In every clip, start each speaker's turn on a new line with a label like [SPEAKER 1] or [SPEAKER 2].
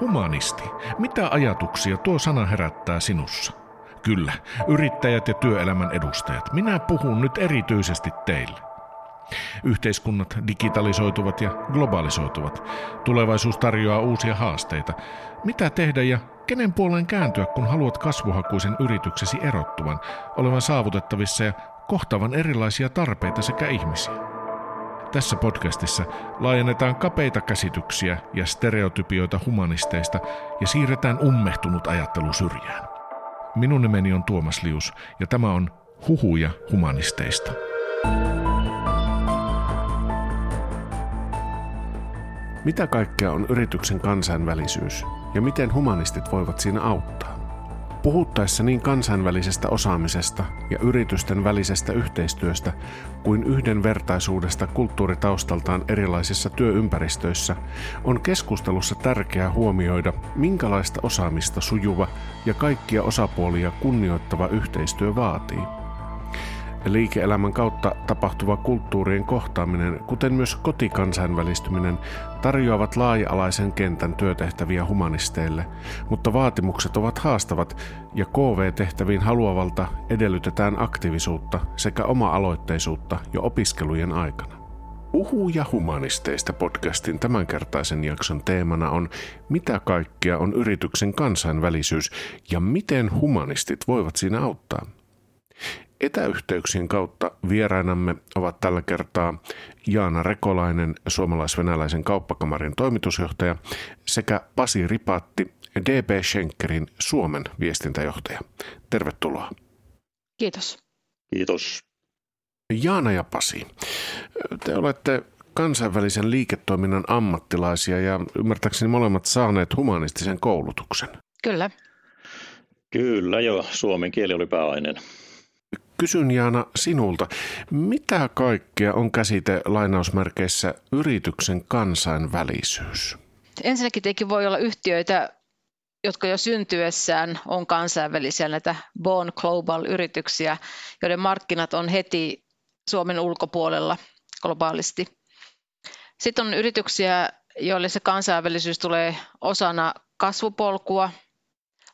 [SPEAKER 1] Humanisti. Mitä ajatuksia tuo sana herättää sinussa? Kyllä, yrittäjät ja työelämän edustajat. Minä puhun nyt erityisesti teille. Yhteiskunnat digitalisoituvat ja globalisoituvat. Tulevaisuus tarjoaa uusia haasteita. Mitä tehdä ja kenen puoleen kääntyä, kun haluat kasvuhakuisen yrityksesi erottuvan, olevan saavutettavissa ja kohtavan erilaisia tarpeita sekä ihmisiä? Tässä podcastissa laajennetaan kapeita käsityksiä ja stereotypioita humanisteista ja siirretään ummehtunut ajattelu syrjään. Minun nimeni on Tuomas Lius ja tämä on Huhuja humanisteista. Mitä kaikkea on yrityksen kansainvälisyys ja miten humanistit voivat siinä auttaa? Puhuttaessa niin kansainvälisestä osaamisesta ja yritysten välisestä yhteistyöstä kuin yhdenvertaisuudesta kulttuuritaustaltaan erilaisissa työympäristöissä, on keskustelussa tärkeää huomioida, minkälaista osaamista sujuva ja kaikkia osapuolia kunnioittava yhteistyö vaatii. Liike-elämän kautta tapahtuva kulttuurien kohtaaminen, kuten myös kotikansainvälistyminen, tarjoavat laaja-alaisen kentän työtehtäviä humanisteille, mutta vaatimukset ovat haastavat ja KV-tehtäviin haluavalta edellytetään aktiivisuutta sekä oma-aloitteisuutta jo opiskelujen aikana. Uhuja humanisteista podcastin tämänkertaisen jakson teemana on Mitä kaikkea on yrityksen kansainvälisyys ja miten humanistit voivat siinä auttaa? Etäyhteyksien kautta vierainamme ovat tällä kertaa Jaana Rekolainen, suomalais-venäläisen kauppakamarin toimitusjohtaja, sekä Pasi Ripatti, DB Schenkerin Suomen viestintäjohtaja. Tervetuloa.
[SPEAKER 2] Kiitos.
[SPEAKER 3] Kiitos.
[SPEAKER 1] Jaana ja Pasi, te olette kansainvälisen liiketoiminnan ammattilaisia ja ymmärtääkseni molemmat saaneet humanistisen koulutuksen.
[SPEAKER 2] Kyllä.
[SPEAKER 3] Kyllä jo, suomen kieli oli pääaineen.
[SPEAKER 1] Kysyn Jaana sinulta, mitä kaikkea on käsite lainausmerkeissä yrityksen kansainvälisyys?
[SPEAKER 2] Ensinnäkin tietenkin voi olla yhtiöitä, jotka jo syntyessään on kansainvälisiä, näitä Born Global-yrityksiä, joiden markkinat on heti Suomen ulkopuolella globaalisti. Sitten on yrityksiä, joille se kansainvälisyys tulee osana kasvupolkua.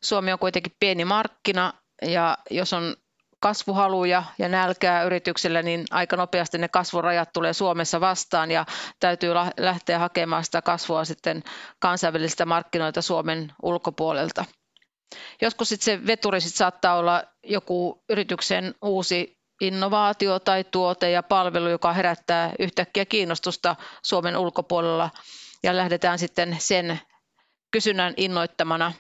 [SPEAKER 2] Suomi on kuitenkin pieni markkina ja jos on kasvuhaluja ja nälkää yrityksillä, niin aika nopeasti ne kasvurajat tulee Suomessa vastaan ja täytyy lähteä hakemaan sitä kasvua sitten kansainvälisiltä markkinoilta Suomen ulkopuolelta. Joskus sitten se veturi sit saattaa olla joku yrityksen uusi innovaatio tai tuote ja palvelu, joka herättää yhtäkkiä kiinnostusta Suomen ulkopuolella ja lähdetään sitten sen kysynnän innoittamana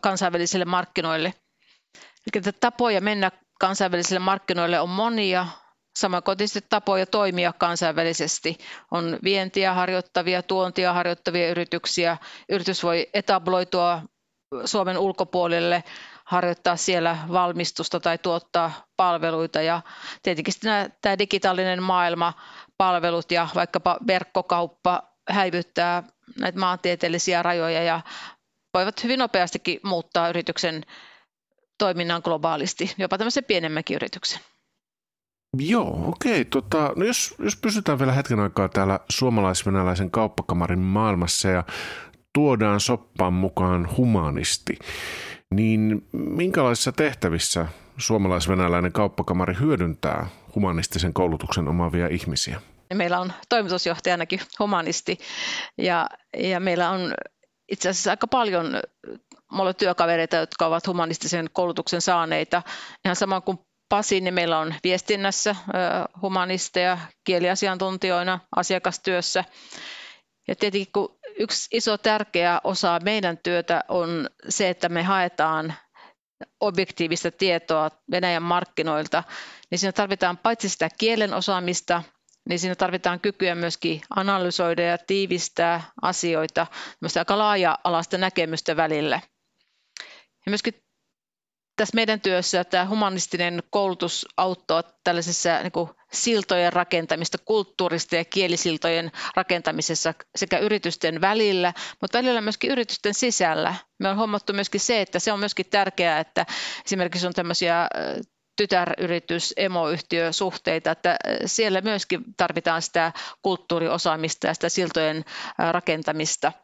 [SPEAKER 2] kansainvälisille markkinoille – Eli tapoja mennä kansainvälisille markkinoille on monia, samankotiset tapoja toimia kansainvälisesti. On vientiä harjoittavia, tuontia harjoittavia yrityksiä. Yritys voi etabloitua Suomen ulkopuolelle, harjoittaa siellä valmistusta tai tuottaa palveluita. Ja tietenkin tämä digitaalinen maailma, palvelut ja vaikkapa verkkokauppa häivyttää näitä maantieteellisiä rajoja ja voivat hyvin nopeastikin muuttaa yrityksen toiminnan globaalisti, jopa tämmöisen pienemmänkin yrityksen.
[SPEAKER 1] Joo, okei. Tota, no jos, jos pysytään vielä hetken aikaa täällä suomalais-venäläisen kauppakamarin maailmassa ja tuodaan soppaan mukaan humanisti, niin minkälaisissa tehtävissä suomalais-venäläinen kauppakamari hyödyntää humanistisen koulutuksen omaavia ihmisiä?
[SPEAKER 2] Meillä on toimitusjohtajanakin humanisti ja, ja meillä on itse asiassa aika paljon mulla on työkavereita, jotka ovat humanistisen koulutuksen saaneita. Ihan sama kuin Pasi, niin meillä on viestinnässä humanisteja kieliasiantuntijoina asiakastyössä. Ja tietenkin kun yksi iso tärkeä osa meidän työtä on se, että me haetaan objektiivista tietoa Venäjän markkinoilta, niin siinä tarvitaan paitsi sitä kielen osaamista, niin siinä tarvitaan kykyä myöskin analysoida ja tiivistää asioita, aika laaja-alaista näkemystä välillä. Ja myöskin tässä meidän työssä tämä humanistinen koulutus auttaa tällaisessa niin kuin siltojen rakentamista, kulttuurista ja kielisiltojen rakentamisessa sekä yritysten välillä, mutta välillä myöskin yritysten sisällä. Me on huomattu myöskin se, että se on myöskin tärkeää, että esimerkiksi on tämmöisiä tytäryritys, emoyhtiösuhteita, että siellä myöskin tarvitaan sitä kulttuuriosaamista ja sitä siltojen rakentamista –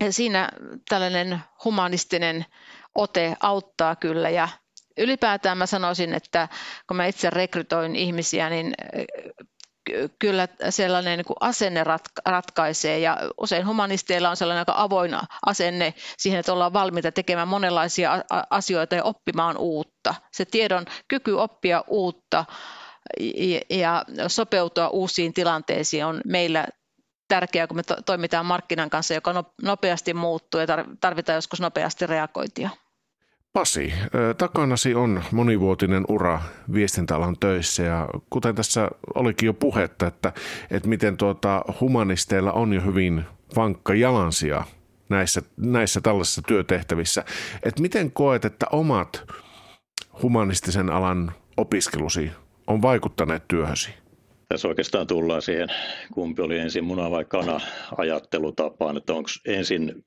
[SPEAKER 2] ja siinä tällainen humanistinen ote auttaa kyllä ja ylipäätään mä sanoisin, että kun mä itse rekrytoin ihmisiä, niin kyllä sellainen niin kuin asenne ratkaisee ja usein humanisteilla on sellainen aika avoin asenne siihen, että ollaan valmiita tekemään monenlaisia asioita ja oppimaan uutta. Se tiedon kyky oppia uutta ja sopeutua uusiin tilanteisiin on meillä tärkeää, kun me toimitaan markkinan kanssa, joka no-, nopeasti muuttuu ja tarvitaan joskus nopeasti reagointia.
[SPEAKER 1] Pasi, takanasi on monivuotinen ura viestintäalan töissä ja kuten tässä olikin jo puhetta, että, että miten tuota humanisteilla on jo hyvin vankka jalansia näissä, näissä tällaisissa työtehtävissä. Että miten koet, että omat humanistisen alan opiskelusi on vaikuttaneet työhösi?
[SPEAKER 3] Tässä oikeastaan tullaan siihen, kumpi oli ensin muna vai kana ajattelutapaan, että onko ensin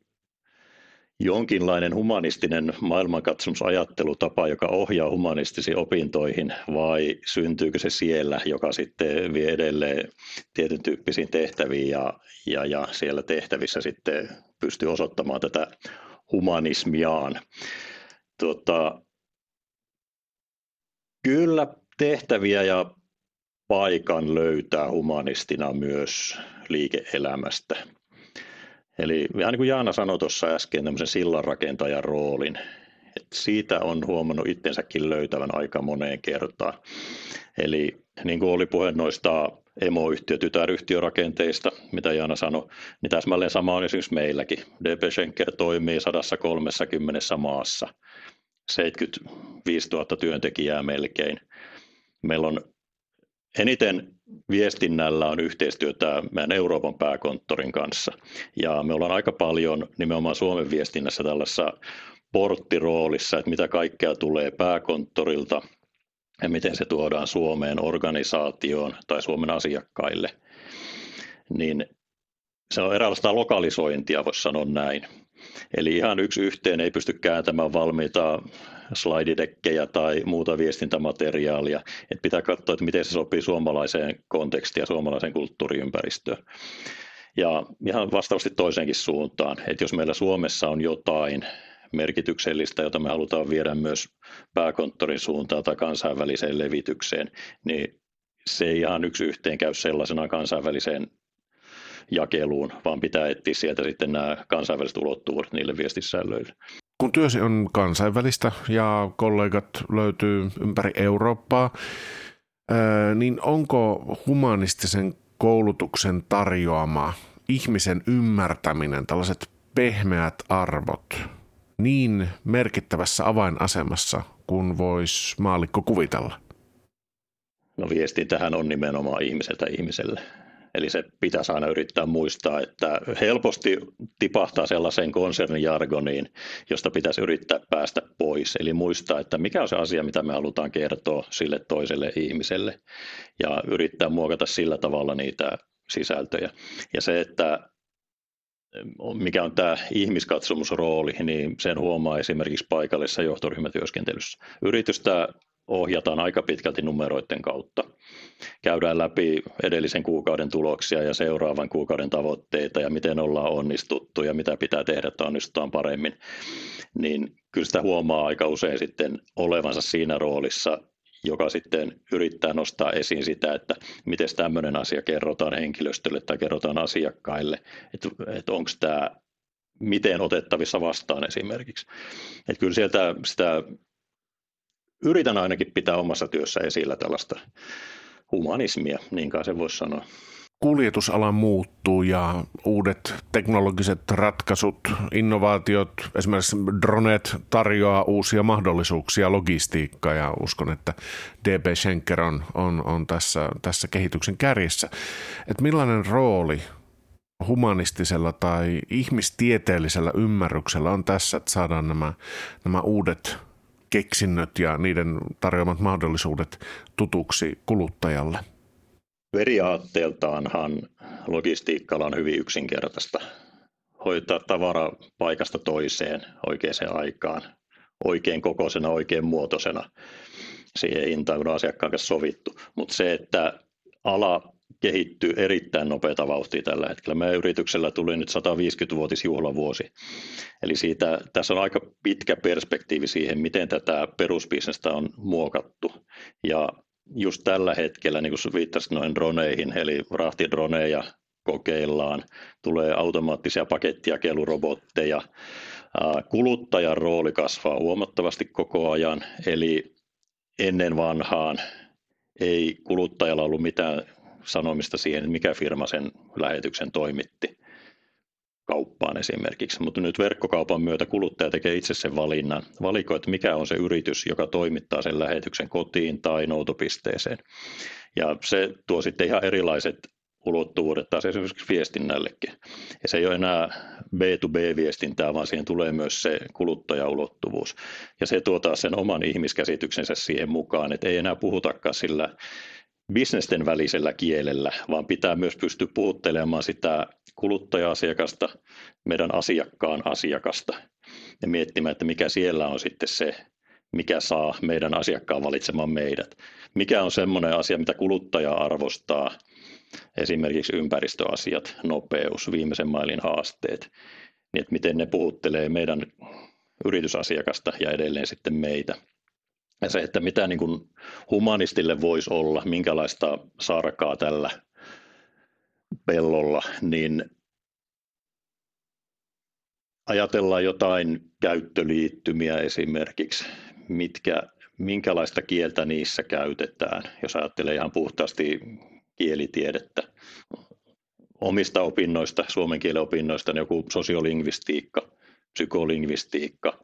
[SPEAKER 3] jonkinlainen humanistinen maailmankatsomusajattelutapa, joka ohjaa humanistisiin opintoihin, vai syntyykö se siellä, joka sitten vie edelleen tietyn tyyppisiin tehtäviin ja, ja, ja siellä tehtävissä sitten pystyy osoittamaan tätä humanismiaan. Tota, kyllä tehtäviä ja paikan löytää humanistina myös liike-elämästä. Eli ihan niin kuin Jaana sanoi tuossa äsken, tämmöisen sillanrakentajan roolin. Et siitä on huomannut itsensäkin löytävän aika moneen kertaan. Eli niin kuin oli puhe noista emoyhtiö- tytäryhtiörakenteista, mitä Jaana sanoi, niin täsmälleen sama on esimerkiksi meilläkin. DB Schenker toimii 130 maassa, 75 000 työntekijää melkein. Meillä on eniten viestinnällä on yhteistyötä meidän Euroopan pääkonttorin kanssa. Ja me ollaan aika paljon nimenomaan Suomen viestinnässä tällaisessa porttiroolissa, että mitä kaikkea tulee pääkonttorilta ja miten se tuodaan Suomeen organisaatioon tai Suomen asiakkaille. Niin se on eräänlaista lokalisointia, voisi sanoa näin. Eli ihan yksi yhteen ei pysty kääntämään valmiita slaididekkejä tai muuta viestintämateriaalia. Et pitää katsoa, että miten se sopii suomalaiseen kontekstiin ja suomalaiseen kulttuuriympäristöön. Ja ihan vastaavasti toiseenkin suuntaan, että jos meillä Suomessa on jotain merkityksellistä, jota me halutaan viedä myös pääkonttorin suuntaan tai kansainväliseen levitykseen, niin se ei ihan yksi yhteen käy sellaisena kansainväliseen jakeluun, vaan pitää etsiä sieltä sitten nämä kansainväliset ulottuvuudet niille viestisällöille.
[SPEAKER 1] Kun työsi on kansainvälistä ja kollegat löytyy ympäri Eurooppaa, niin onko humanistisen koulutuksen tarjoama ihmisen ymmärtäminen, tällaiset pehmeät arvot, niin merkittävässä avainasemassa kuin voisi maalikko kuvitella?
[SPEAKER 3] No viestintähän on nimenomaan ihmiseltä ihmiselle. Eli se pitäisi aina yrittää muistaa, että helposti tipahtaa sellaiseen konsernijargoniin, josta pitäisi yrittää päästä pois. Eli muistaa, että mikä on se asia, mitä me halutaan kertoa sille toiselle ihmiselle ja yrittää muokata sillä tavalla niitä sisältöjä. Ja se, että mikä on tämä ihmiskatsomusrooli, niin sen huomaa esimerkiksi paikallisessa johtoryhmätyöskentelyssä. Yritystä ohjataan aika pitkälti numeroiden kautta. Käydään läpi edellisen kuukauden tuloksia ja seuraavan kuukauden tavoitteita ja miten ollaan onnistuttu ja mitä pitää tehdä, että onnistutaan paremmin. Niin kyllä sitä huomaa aika usein sitten olevansa siinä roolissa, joka sitten yrittää nostaa esiin sitä, että miten tämmöinen asia kerrotaan henkilöstölle tai kerrotaan asiakkaille, että, että onko tämä miten otettavissa vastaan esimerkiksi. Että kyllä sieltä sitä yritän ainakin pitää omassa työssä esillä tällaista humanismia, niin kai se voisi sanoa.
[SPEAKER 1] Kuljetusala muuttuu ja uudet teknologiset ratkaisut, innovaatiot, esimerkiksi dronet tarjoaa uusia mahdollisuuksia logistiikkaa ja uskon, että DB Schenker on, on, on tässä, tässä kehityksen kärjessä. Et millainen rooli humanistisella tai ihmistieteellisellä ymmärryksellä on tässä, että saadaan nämä, nämä uudet keksinnöt ja niiden tarjoamat mahdollisuudet tutuksi kuluttajalle?
[SPEAKER 3] Periaatteeltaanhan logistiikka on hyvin yksinkertaista. Hoitaa tavara paikasta toiseen oikeaan aikaan, oikein kokoisena, oikein muotoisena siihen hintaan, kun on asiakkaan kanssa sovittu. Mutta se, että ala kehittyy erittäin nopeata vauhtia tällä hetkellä. Meidän yrityksellä tuli nyt 150-vuotisjuhlavuosi. Eli siitä, tässä on aika pitkä perspektiivi siihen, miten tätä perusbisnestä on muokattu. Ja just tällä hetkellä, niin kuin viittasit noin droneihin, eli rahtidroneja kokeillaan, tulee automaattisia pakettijakelurobotteja, kuluttajan rooli kasvaa huomattavasti koko ajan, eli ennen vanhaan ei kuluttajalla ollut mitään sanomista siihen, mikä firma sen lähetyksen toimitti kauppaan esimerkiksi. Mutta nyt verkkokaupan myötä kuluttaja tekee itse sen valinnan, valikoi, että mikä on se yritys, joka toimittaa sen lähetyksen kotiin tai noutopisteeseen. Ja se tuo sitten ihan erilaiset ulottuvuudet taas esimerkiksi viestinnällekin. Ja se ei ole enää B2B-viestintää, vaan siihen tulee myös se kuluttajaulottuvuus. Ja se tuo taas sen oman ihmiskäsityksensä siihen mukaan, että ei enää puhutakaan sillä bisnesten välisellä kielellä, vaan pitää myös pystyä puhuttelemaan sitä kuluttaja-asiakasta, meidän asiakkaan asiakasta ja miettimään, että mikä siellä on sitten se, mikä saa meidän asiakkaan valitsemaan meidät. Mikä on semmoinen asia, mitä kuluttaja arvostaa, esimerkiksi ympäristöasiat, nopeus, viimeisen mailin haasteet, niin että miten ne puhuttelee meidän yritysasiakasta ja edelleen sitten meitä. Ja se, että mitä niin kuin humanistille voisi olla, minkälaista sarkaa tällä pellolla, niin ajatellaan jotain käyttöliittymiä esimerkiksi, mitkä, minkälaista kieltä niissä käytetään, jos ajattelee ihan puhtaasti kielitiedettä. Omista opinnoista, suomen kielen opinnoista, niin joku sosiolingvistiikka, psykolingvistiikka,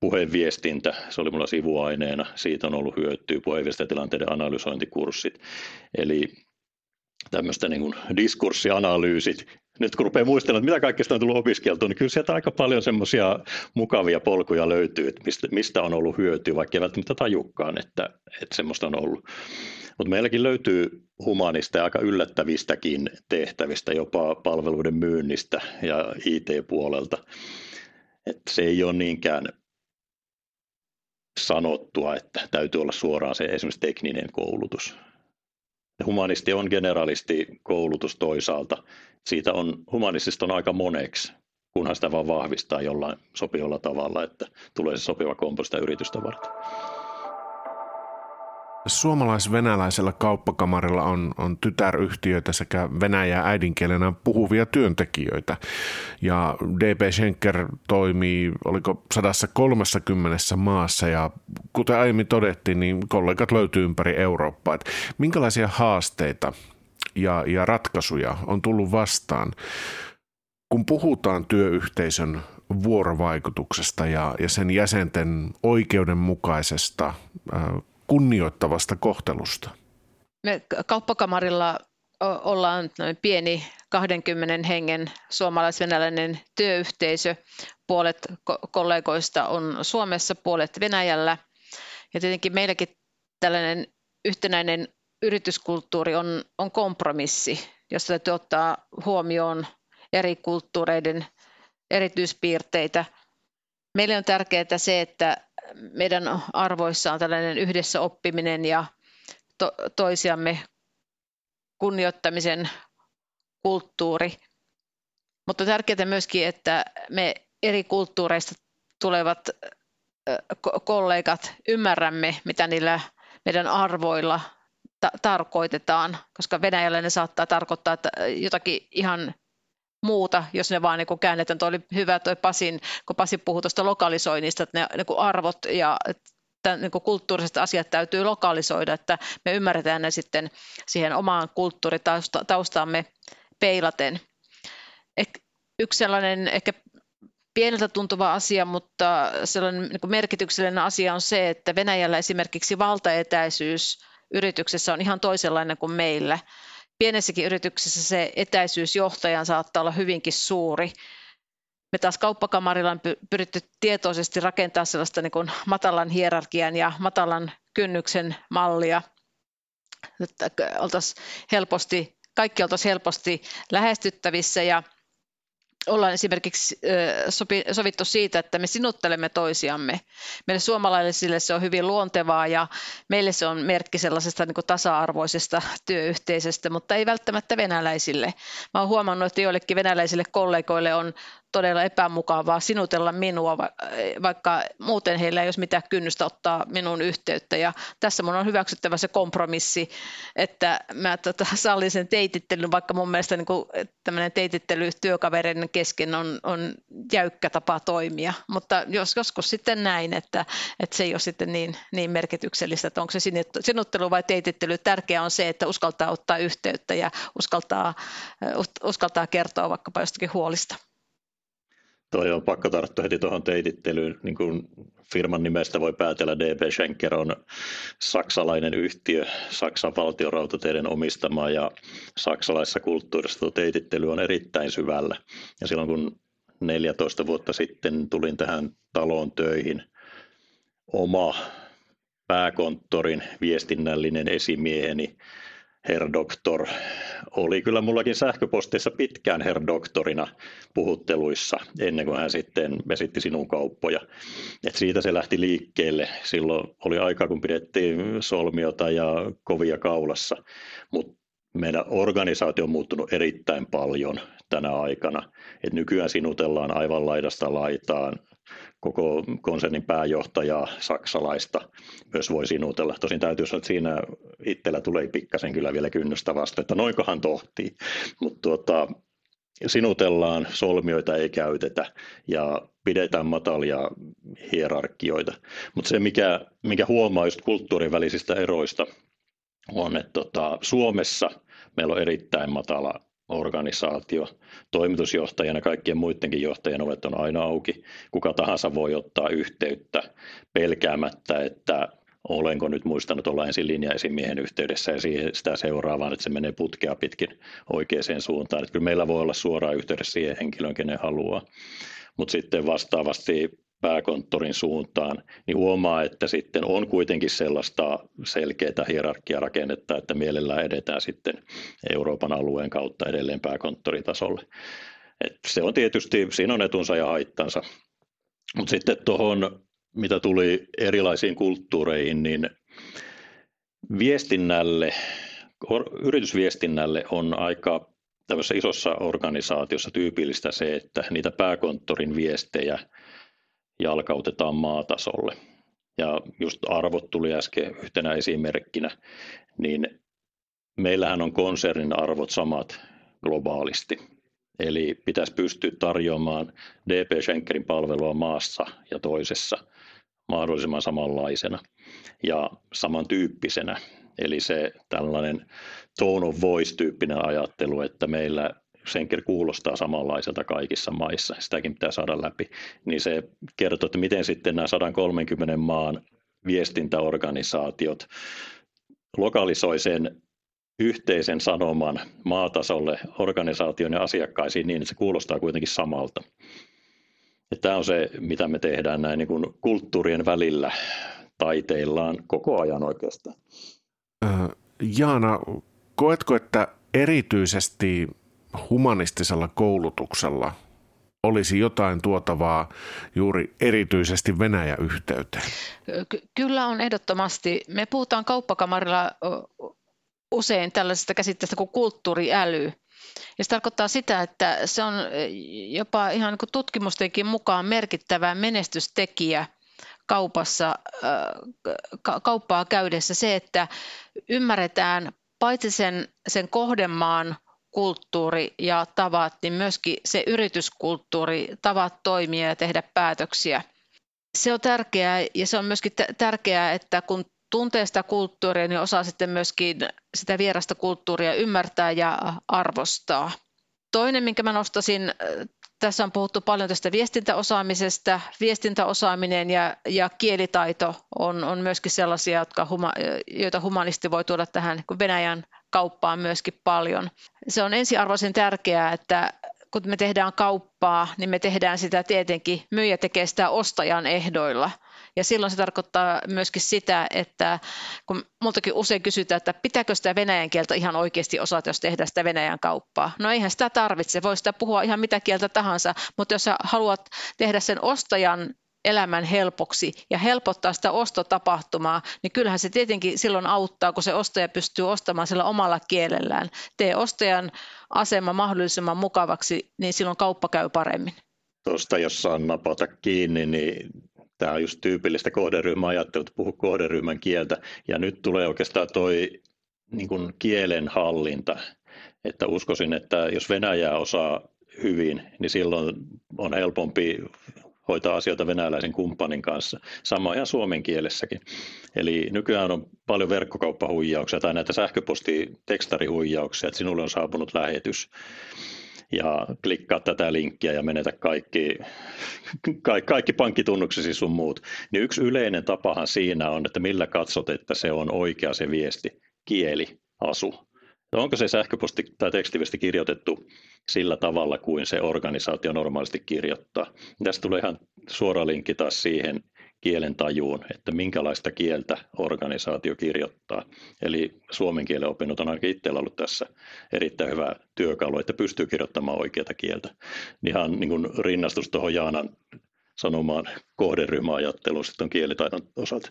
[SPEAKER 3] puheviestintä, se oli mulla sivuaineena, siitä on ollut hyötyä, puheviestintätilanteiden analysointikurssit, eli tämmöistä niin diskurssianalyysit. Nyt kun rupeaa muistelemaan, että mitä kaikkea on tullut opiskeltua, niin kyllä sieltä aika paljon semmoisia mukavia polkuja löytyy, että mistä, mistä on ollut hyötyä, vaikka ei välttämättä tajukkaan, että, että semmoista on ollut. Mutta meilläkin löytyy humanista ja aika yllättävistäkin tehtävistä, jopa palveluiden myynnistä ja IT-puolelta. Et se ei ole niinkään sanottua, että täytyy olla suoraan se esimerkiksi tekninen koulutus. Humanisti on generalisti koulutus toisaalta. Siitä on, humanistista on aika moneksi, kunhan sitä vaan vahvistaa jollain sopivalla tavalla, että tulee se sopiva komposta yritystä varten
[SPEAKER 1] suomalais-venäläisellä kauppakamarilla on, on tytäryhtiöitä sekä venäjää äidinkielenä puhuvia työntekijöitä. Ja DB Schenker toimii, oliko 130 maassa ja kuten aiemmin todettiin, niin kollegat löytyy ympäri Eurooppaa. Et minkälaisia haasteita ja, ja ratkaisuja on tullut vastaan, kun puhutaan työyhteisön vuorovaikutuksesta ja, ja sen jäsenten oikeudenmukaisesta kunnioittavasta kohtelusta?
[SPEAKER 2] Me kauppakamarilla ollaan noin pieni 20 hengen suomalais-venäläinen työyhteisö. Puolet kollegoista on Suomessa, puolet Venäjällä. Ja tietenkin meilläkin tällainen yhtenäinen yrityskulttuuri on, on kompromissi, jossa täytyy ottaa huomioon eri kulttuureiden erityispiirteitä. Meille on tärkeää se, että meidän arvoissa on tällainen yhdessä oppiminen ja to, toisiamme kunnioittamisen kulttuuri. Mutta tärkeää myöskin, että me eri kulttuureista tulevat kollegat ymmärrämme, mitä niillä meidän arvoilla ta- tarkoitetaan, koska Venäjällä ne saattaa tarkoittaa että jotakin ihan muuta, jos ne vaan niin käännetään. Tuo oli hyvä tuo Pasin, kun Pasi puhui tuosta lokalisoinnista, että ne niin arvot ja tämän, niin kulttuuriset asiat täytyy lokalisoida, että me ymmärretään ne sitten siihen omaan kulttuuritaustaamme peilaten. Eh, yksi sellainen ehkä pieneltä tuntuva asia, mutta sellainen niin merkityksellinen asia on se, että Venäjällä esimerkiksi valtaetäisyys yrityksessä on ihan toisenlainen kuin meillä pienessäkin yrityksessä se etäisyys johtajaan saattaa olla hyvinkin suuri. Me taas kauppakamarilla on pyritty tietoisesti rakentaa sellaista niin kuin matalan hierarkian ja matalan kynnyksen mallia, että oltaisiin helposti, kaikki oltaisiin helposti lähestyttävissä ja ollaan esimerkiksi sopi, sovittu siitä, että me sinuttelemme toisiamme. Meille suomalaisille se on hyvin luontevaa ja meille se on merkki sellaisesta niin tasa-arvoisesta työyhteisöstä, mutta ei välttämättä venäläisille. Mä oon huomannut, että joillekin venäläisille kollegoille on todella epämukavaa sinutella minua, vaikka muuten heillä ei olisi mitään kynnystä ottaa minun yhteyttä. Ja tässä mun on hyväksyttävä se kompromissi, että mä tota, sallin sen teitittelyn, vaikka mun mielestä niin kuin, tämmöinen teitittely työkaverin kesken on, on jäykkä tapa toimia. Mutta jos, joskus sitten näin, että, että se ei ole sitten niin, niin merkityksellistä, että onko se sinuttelu vai teitittely. Tärkeää on se, että uskaltaa ottaa yhteyttä ja uskaltaa, uskaltaa kertoa vaikkapa jostakin huolista.
[SPEAKER 3] Toi on pakko tarttua heti tuohon teitittelyyn. Niin kuin firman nimestä voi päätellä, DB Schenker on saksalainen yhtiö, Saksan valtionrautateiden omistama ja saksalaisessa kulttuurissa tuo teitittely on erittäin syvällä. Ja silloin kun 14 vuotta sitten tulin tähän taloon töihin, oma pääkonttorin viestinnällinen esimieheni Herr Doktor oli kyllä mullakin sähköpostissa pitkään Herr Doktorina puhutteluissa ennen kuin hän sitten esitti sinun kauppoja. Et siitä se lähti liikkeelle. Silloin oli aika, kun pidettiin solmiota ja kovia kaulassa, mutta meidän organisaatio on muuttunut erittäin paljon tänä aikana. Et nykyään sinutellaan aivan laidasta laitaan koko konsernin pääjohtajaa saksalaista myös voi sinutella. Tosin täytyy sanoa, että siinä itsellä tulee pikkasen kyllä vielä kynnystä vasta, että noinkohan tohtii. Mutta tuota, sinutellaan, solmioita ei käytetä ja pidetään matalia hierarkioita. Mutta se, mikä, mikä huomaa just kulttuurin välisistä eroista, on, että tota, Suomessa meillä on erittäin matala organisaatio. Toimitusjohtajana kaikkien muidenkin johtajien ovet on aina auki. Kuka tahansa voi ottaa yhteyttä pelkäämättä, että olenko nyt muistanut olla ensin linjaesimiehen yhteydessä ja siihen, sitä seuraavaan, että se menee putkea pitkin oikeaan suuntaan. Että kyllä meillä voi olla suoraan yhteydessä siihen henkilöön, kenen haluaa. Mutta sitten vastaavasti pääkonttorin suuntaan, niin huomaa, että sitten on kuitenkin sellaista selkeää hierarkiarakennetta, että mielellään edetään sitten Euroopan alueen kautta edelleen pääkonttoritasolle. Et se on tietysti, siinä on etunsa ja haittansa. Mutta sitten tuohon, mitä tuli erilaisiin kulttuureihin, niin viestinnälle, yritysviestinnälle on aika tämmöisessä isossa organisaatiossa tyypillistä se, että niitä pääkonttorin viestejä – jalkautetaan maatasolle. Ja just arvot tuli äsken yhtenä esimerkkinä, niin meillähän on konsernin arvot samat globaalisti. Eli pitäisi pystyä tarjoamaan DP Schenkerin palvelua maassa ja toisessa mahdollisimman samanlaisena ja samantyyppisenä. Eli se tällainen tone of voice-tyyppinen ajattelu, että meillä Schenker kuulostaa samanlaiselta kaikissa maissa, sitäkin pitää saada läpi, niin se kertoo, että miten sitten nämä 130 maan viestintäorganisaatiot lokalisoi sen yhteisen sanoman maatasolle organisaation ja asiakkaisiin niin, että se kuulostaa kuitenkin samalta. Ja tämä on se, mitä me tehdään näin niin kuin kulttuurien välillä taiteillaan koko ajan oikeastaan.
[SPEAKER 1] Jaana, koetko, että erityisesti humanistisella koulutuksella olisi jotain tuotavaa juuri erityisesti Venäjä-yhteyteen?
[SPEAKER 2] Ky- kyllä on ehdottomasti. Me puhutaan kauppakamarilla usein tällaisesta käsitteestä kuin kulttuuriäly. Ja se tarkoittaa sitä, että se on jopa ihan niin tutkimustenkin mukaan merkittävä menestystekijä kaupassa, kauppaa käydessä se, että ymmärretään paitsi sen, sen kohdemaan – kulttuuri ja tavat, niin myöskin se yrityskulttuuri, tavat toimia ja tehdä päätöksiä. Se on tärkeää ja se on myöskin tärkeää, että kun tuntee sitä kulttuuria, niin osaa sitten myöskin sitä vierasta kulttuuria ymmärtää ja arvostaa. Toinen, minkä mä nostasin, tässä on puhuttu paljon tästä viestintäosaamisesta. Viestintäosaaminen ja, ja kielitaito on, on myöskin sellaisia, jotka huma, joita humanisti voi tuoda tähän Venäjän kauppaan myöskin paljon. Se on ensiarvoisen tärkeää, että kun me tehdään kauppaa, niin me tehdään sitä tietenkin, myyjä tekee sitä ostajan ehdoilla. Ja silloin se tarkoittaa myöskin sitä, että kun multakin usein kysytään, että pitääkö sitä venäjän kieltä ihan oikeasti osata, jos tehdään sitä venäjän kauppaa. No eihän sitä tarvitse, voi sitä puhua ihan mitä kieltä tahansa, mutta jos sä haluat tehdä sen ostajan elämän helpoksi ja helpottaa sitä ostotapahtumaa, niin kyllähän se tietenkin silloin auttaa, kun se ostaja pystyy ostamaan sillä omalla kielellään. Tee ostajan asema mahdollisimman mukavaksi, niin silloin kauppa käy paremmin.
[SPEAKER 3] Tuosta jos saan napata kiinni, niin tämä on just tyypillistä kohderyhmäajattelua, että puhu kohderyhmän kieltä. Ja nyt tulee oikeastaan toi niin kuin kielen hallinta. Että uskoisin, että jos Venäjää osaa hyvin, niin silloin on helpompi hoitaa asioita venäläisen kumppanin kanssa. Sama ihan suomen kielessäkin. Eli nykyään on paljon verkkokauppahuijauksia tai näitä sähköposti-tekstarihuijauksia, että sinulle on saapunut lähetys ja klikkaa tätä linkkiä ja menetä kaikki, kaikki pankkitunnuksesi sun muut. Niin yksi yleinen tapahan siinä on, että millä katsot, että se on oikea se viesti, kieli, asu. Onko se sähköposti tai tekstiviesti kirjoitettu sillä tavalla kuin se organisaatio normaalisti kirjoittaa? Tästä tulee ihan suora linkki taas siihen kielen tajuun, että minkälaista kieltä organisaatio kirjoittaa. Eli suomen kielen opinnot on ainakin itsellä ollut tässä erittäin hyvä työkalu, että pystyy kirjoittamaan oikeata kieltä. Ihan niin kuin rinnastus tuohon Jaanan sanomaan kohderyhmäajatteluun sitten kielitaidon osalta.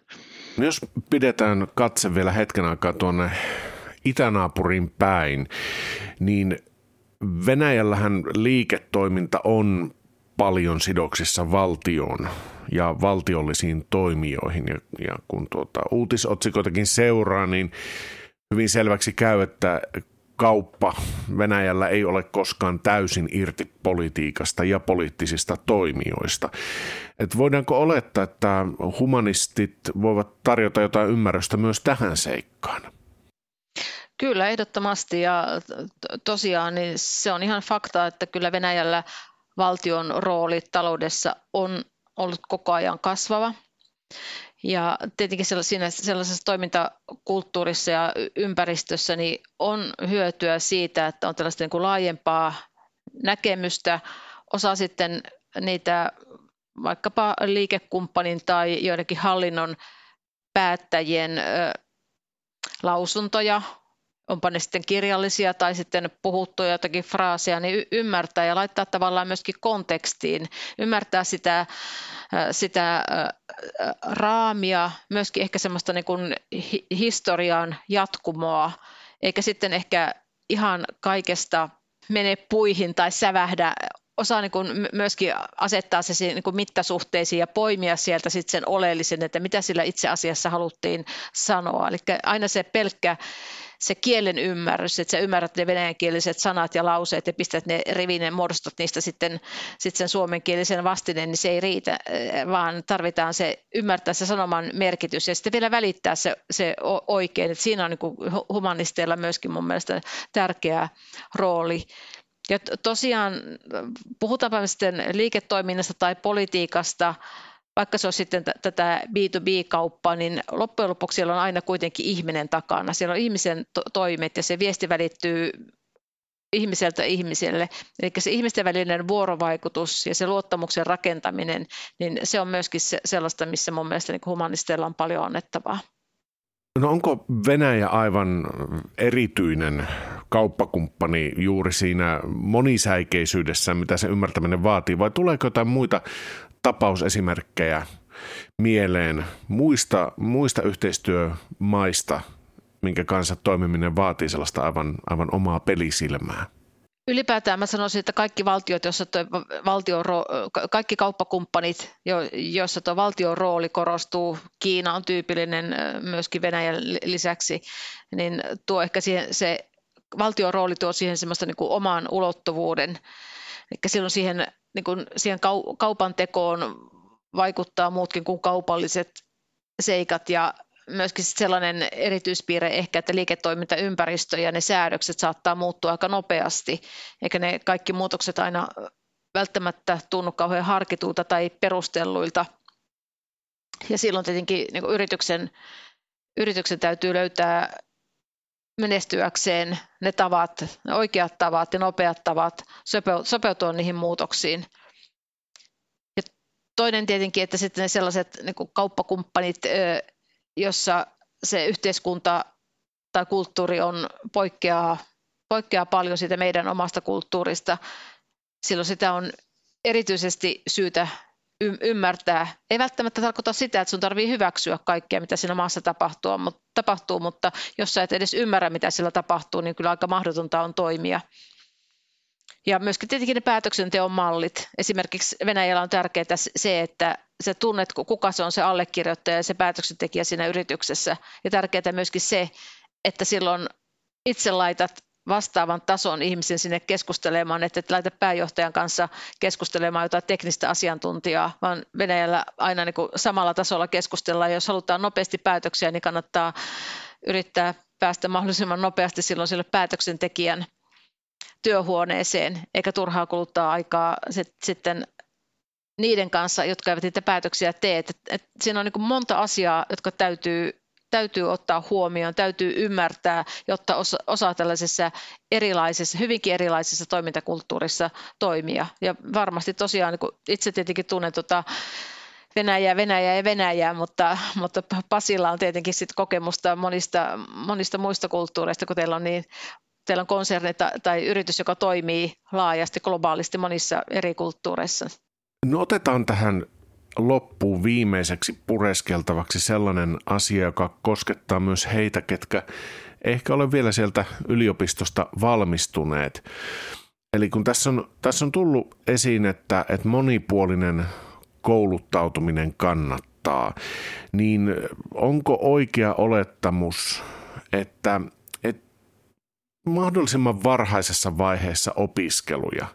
[SPEAKER 1] Jos pidetään katse vielä hetken aikaa tuonne itänaapurin päin, niin Venäjällähän liiketoiminta on paljon sidoksissa valtioon ja valtiollisiin toimijoihin. Ja, ja kun tuota, uutisotsikoitakin seuraa, niin hyvin selväksi käy, että kauppa Venäjällä ei ole koskaan täysin irti politiikasta ja poliittisista toimijoista. Et voidaanko olettaa, että humanistit voivat tarjota jotain ymmärrystä myös tähän seikkaan?
[SPEAKER 2] Kyllä, ehdottomasti ja tosiaan niin se on ihan fakta, että kyllä Venäjällä valtion rooli taloudessa on ollut koko ajan kasvava. Ja tietenkin sellaisessa, sellaisessa toimintakulttuurissa ja ympäristössä niin on hyötyä siitä, että on tällaista niin kuin laajempaa näkemystä, osaa sitten niitä vaikkapa liikekumppanin tai joidenkin hallinnon päättäjien lausuntoja onpa ne sitten kirjallisia tai sitten puhuttuja jotakin fraaseja, niin ymmärtää ja laittaa tavallaan myöskin kontekstiin, ymmärtää sitä, sitä raamia, myöskin ehkä semmoista niin kuin historian jatkumoa, eikä sitten ehkä ihan kaikesta mene puihin tai sävähdä osaa niin kuin myöskin asettaa se niin kuin mittasuhteisiin ja poimia sieltä sitten sen oleellisen, että mitä sillä itse asiassa haluttiin sanoa. Eli aina se pelkkä se kielen ymmärrys, että sä ymmärrät ne venäjänkieliset sanat ja lauseet ja pistät ne rivinen, muodostat niistä sitten, sitten sen suomenkielisen vastineen, niin se ei riitä, eh, vaan tarvitaan se ymmärtää se sanoman merkitys ja sitten vielä välittää se, se oikein. Että siinä on niin humanisteilla myöskin mun mielestä tärkeä rooli. Ja tosiaan puhutaanpa sitten liiketoiminnasta tai politiikasta, vaikka se on sitten t- tätä B2B-kauppaa, niin loppujen lopuksi siellä on aina kuitenkin ihminen takana. Siellä on ihmisen to- toimet ja se viesti välittyy ihmiseltä ihmiselle. Eli se ihmisten välinen vuorovaikutus ja se luottamuksen rakentaminen, niin se on myöskin se, sellaista, missä mun mielestä niin humanisteilla on paljon annettavaa.
[SPEAKER 1] No onko Venäjä aivan erityinen kauppakumppani juuri siinä monisäikeisyydessä, mitä se ymmärtäminen vaatii, vai tuleeko jotain muita tapausesimerkkejä mieleen muista, muista yhteistyömaista, minkä kanssa toimiminen vaatii sellaista aivan, aivan omaa pelisilmää?
[SPEAKER 2] Ylipäätään mä sanoisin, että kaikki valtiot, joissa tuo valtion, kaikki kauppakumppanit, joissa tuo valtion rooli korostuu, Kiina on tyypillinen myöskin Venäjän lisäksi, niin tuo ehkä siihen, se valtion rooli tuo siihen semmoista niin kuin oman ulottuvuuden. Eli silloin siihen niin kuin siihen kaupan tekoon vaikuttaa muutkin kuin kaupalliset seikat ja myöskin sellainen erityispiirre ehkä, että liiketoimintaympäristö ja ne säädökset saattaa muuttua aika nopeasti, eikä ne kaikki muutokset aina välttämättä tunnu kauhean harkituilta tai perustelluilta. Ja silloin tietenkin niin yrityksen, yrityksen täytyy löytää menestyäkseen ne tavat, ne oikeat tavat ja nopeat tavat sopeutua niihin muutoksiin. Ja toinen tietenkin, että sitten ne sellaiset niin kuin kauppakumppanit, jossa se yhteiskunta tai kulttuuri on poikkeaa, poikkeaa paljon siitä meidän omasta kulttuurista. Silloin sitä on erityisesti syytä ymmärtää. Ei välttämättä tarkoita sitä, että sun tarvii hyväksyä kaikkea, mitä siinä maassa tapahtuu, mutta, tapahtuu, mutta jos sä et edes ymmärrä, mitä siellä tapahtuu, niin kyllä aika mahdotonta on toimia. Ja myöskin tietenkin ne päätöksenteon mallit. Esimerkiksi Venäjällä on tärkeää se, että sä tunnet, kuka se on se allekirjoittaja ja se päätöksentekijä siinä yrityksessä. Ja tärkeää myöskin se, että silloin itse laitat vastaavan tason ihmisen sinne keskustelemaan, että et laita pääjohtajan kanssa keskustelemaan jotain teknistä asiantuntijaa, vaan Venäjällä aina niin kuin samalla tasolla keskustellaan. Jos halutaan nopeasti päätöksiä, niin kannattaa yrittää päästä mahdollisimman nopeasti silloin sille päätöksentekijän työhuoneeseen, eikä turhaa kuluttaa aikaa sitten niiden kanssa, jotka eivät niitä päätöksiä tee. Et, et siinä on niin monta asiaa, jotka täytyy täytyy ottaa huomioon, täytyy ymmärtää, jotta osa, osaa tällaisessa erilaisessa, hyvinkin erilaisessa toimintakulttuurissa toimia. Ja varmasti tosiaan, niin itse tietenkin tunnen tuota Venäjää, Venäjää ja Venäjää, mutta, mutta Pasilla on tietenkin sit kokemusta monista, monista muista kulttuureista, kun teillä on niin teillä on konserni tai yritys, joka toimii laajasti globaalisti monissa eri kulttuureissa.
[SPEAKER 1] No otetaan tähän loppuun viimeiseksi pureskeltavaksi sellainen asia, joka koskettaa myös heitä, ketkä ehkä ole vielä sieltä yliopistosta valmistuneet. Eli kun tässä on, tässä on tullut esiin, että, että monipuolinen kouluttautuminen kannattaa, niin onko oikea olettamus, että, että mahdollisimman varhaisessa vaiheessa opiskeluja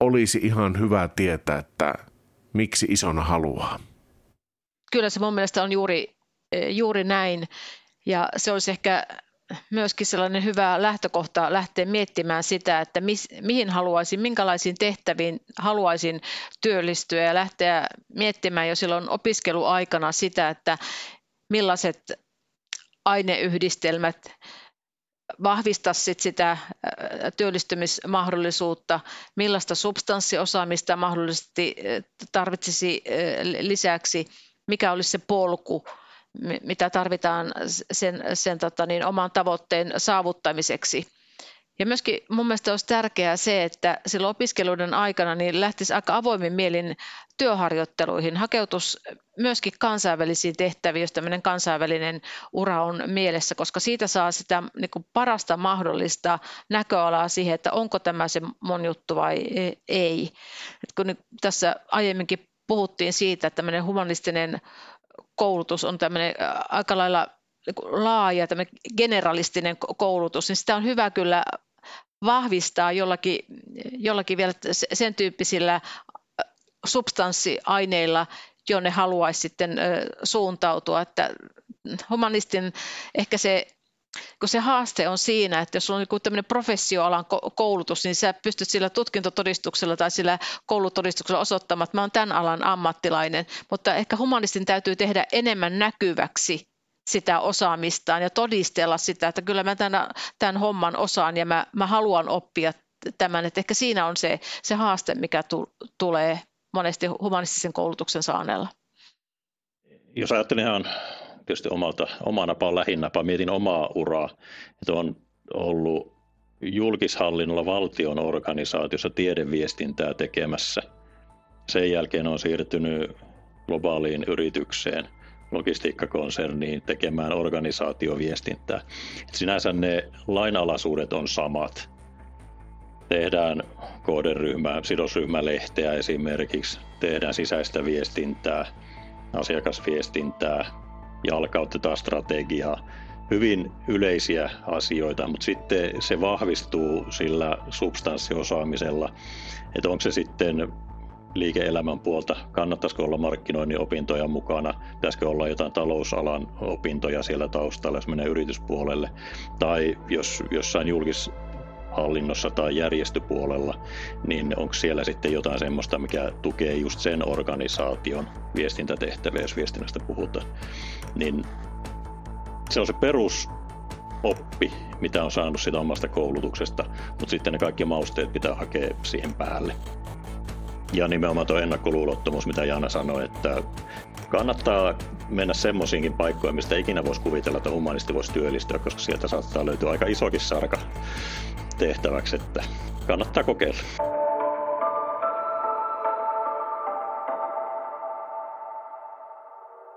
[SPEAKER 1] olisi ihan hyvä tietää, että miksi isona haluaa.
[SPEAKER 2] Kyllä se mun mielestä on juuri, eh, juuri näin. Ja se olisi ehkä myöskin sellainen hyvä lähtökohta lähteä miettimään sitä, että mis, mihin haluaisin, minkälaisiin tehtäviin haluaisin työllistyä ja lähteä miettimään jo silloin opiskeluaikana sitä, että millaiset aineyhdistelmät vahvistaa sit sitä työllistymismahdollisuutta, millaista substanssiosaamista mahdollisesti tarvitsisi lisäksi, mikä olisi se polku, mitä tarvitaan sen, sen tota niin, oman tavoitteen saavuttamiseksi. Ja myöskin mun mielestä olisi tärkeää se, että silloin opiskeluiden aikana niin lähtisi aika avoimin mielin työharjoitteluihin, hakeutus myöskin kansainvälisiin tehtäviin, jos tämmöinen kansainvälinen ura on mielessä, koska siitä saa sitä niin kuin parasta mahdollista näköalaa siihen, että onko tämä se mun juttu vai ei. Et kun tässä aiemminkin puhuttiin siitä, että tämmöinen humanistinen koulutus on tämmöinen aika lailla niin laaja, tämmöinen generalistinen koulutus, niin sitä on hyvä kyllä vahvistaa jollakin, jollakin vielä sen tyyppisillä substanssiaineilla, jonne haluaisi sitten suuntautua. Että humanistin ehkä se kun se haaste on siinä, että jos on tämmöinen professioalan koulutus, niin sä pystyt sillä tutkintotodistuksella tai sillä koulutodistuksella osoittamaan, että mä oon tämän alan ammattilainen, mutta ehkä humanistin täytyy tehdä enemmän näkyväksi sitä osaamistaan ja todistella sitä, että kyllä mä tämän, tämän homman osaan ja mä, mä haluan oppia tämän, että ehkä siinä on se, se haaste, mikä tu, tulee monesti humanistisen koulutuksen saaneella.
[SPEAKER 3] Jos ajattelen ihan tietysti omalta, oma napaa lähinnäpä, mietin omaa uraa, että on ollut julkishallinnolla valtion organisaatiossa tiedeviestintää tekemässä. Sen jälkeen on siirtynyt globaaliin yritykseen – logistiikkakonserniin tekemään organisaatioviestintää. Sinänsä ne lainalaisuudet on samat. Tehdään kohderyhmää, sidosryhmälehteä esimerkiksi, tehdään sisäistä viestintää, asiakasviestintää, jalkautetaan strategiaa. Hyvin yleisiä asioita, mutta sitten se vahvistuu sillä substanssiosaamisella, että onko se sitten liike-elämän puolta, kannattaisiko olla markkinoinnin opintoja mukana, pitäisikö olla jotain talousalan opintoja siellä taustalla, jos menee yrityspuolelle, tai jos jossain julkishallinnossa tai järjestöpuolella, niin onko siellä sitten jotain semmoista, mikä tukee just sen organisaation viestintätehtäviä, jos viestinnästä puhutaan, niin se on se perus oppi, mitä on saanut sitä omasta koulutuksesta, mutta sitten ne kaikki mausteet pitää hakea siihen päälle. Ja nimenomaan tuo ennakkoluulottomuus, mitä Jaana sanoi, että kannattaa mennä semmoisiinkin paikkoihin, mistä ikinä voisi kuvitella, että humanisti voisi työllistyä, koska sieltä saattaa löytyä aika isokin sarka tehtäväksi, että kannattaa kokeilla.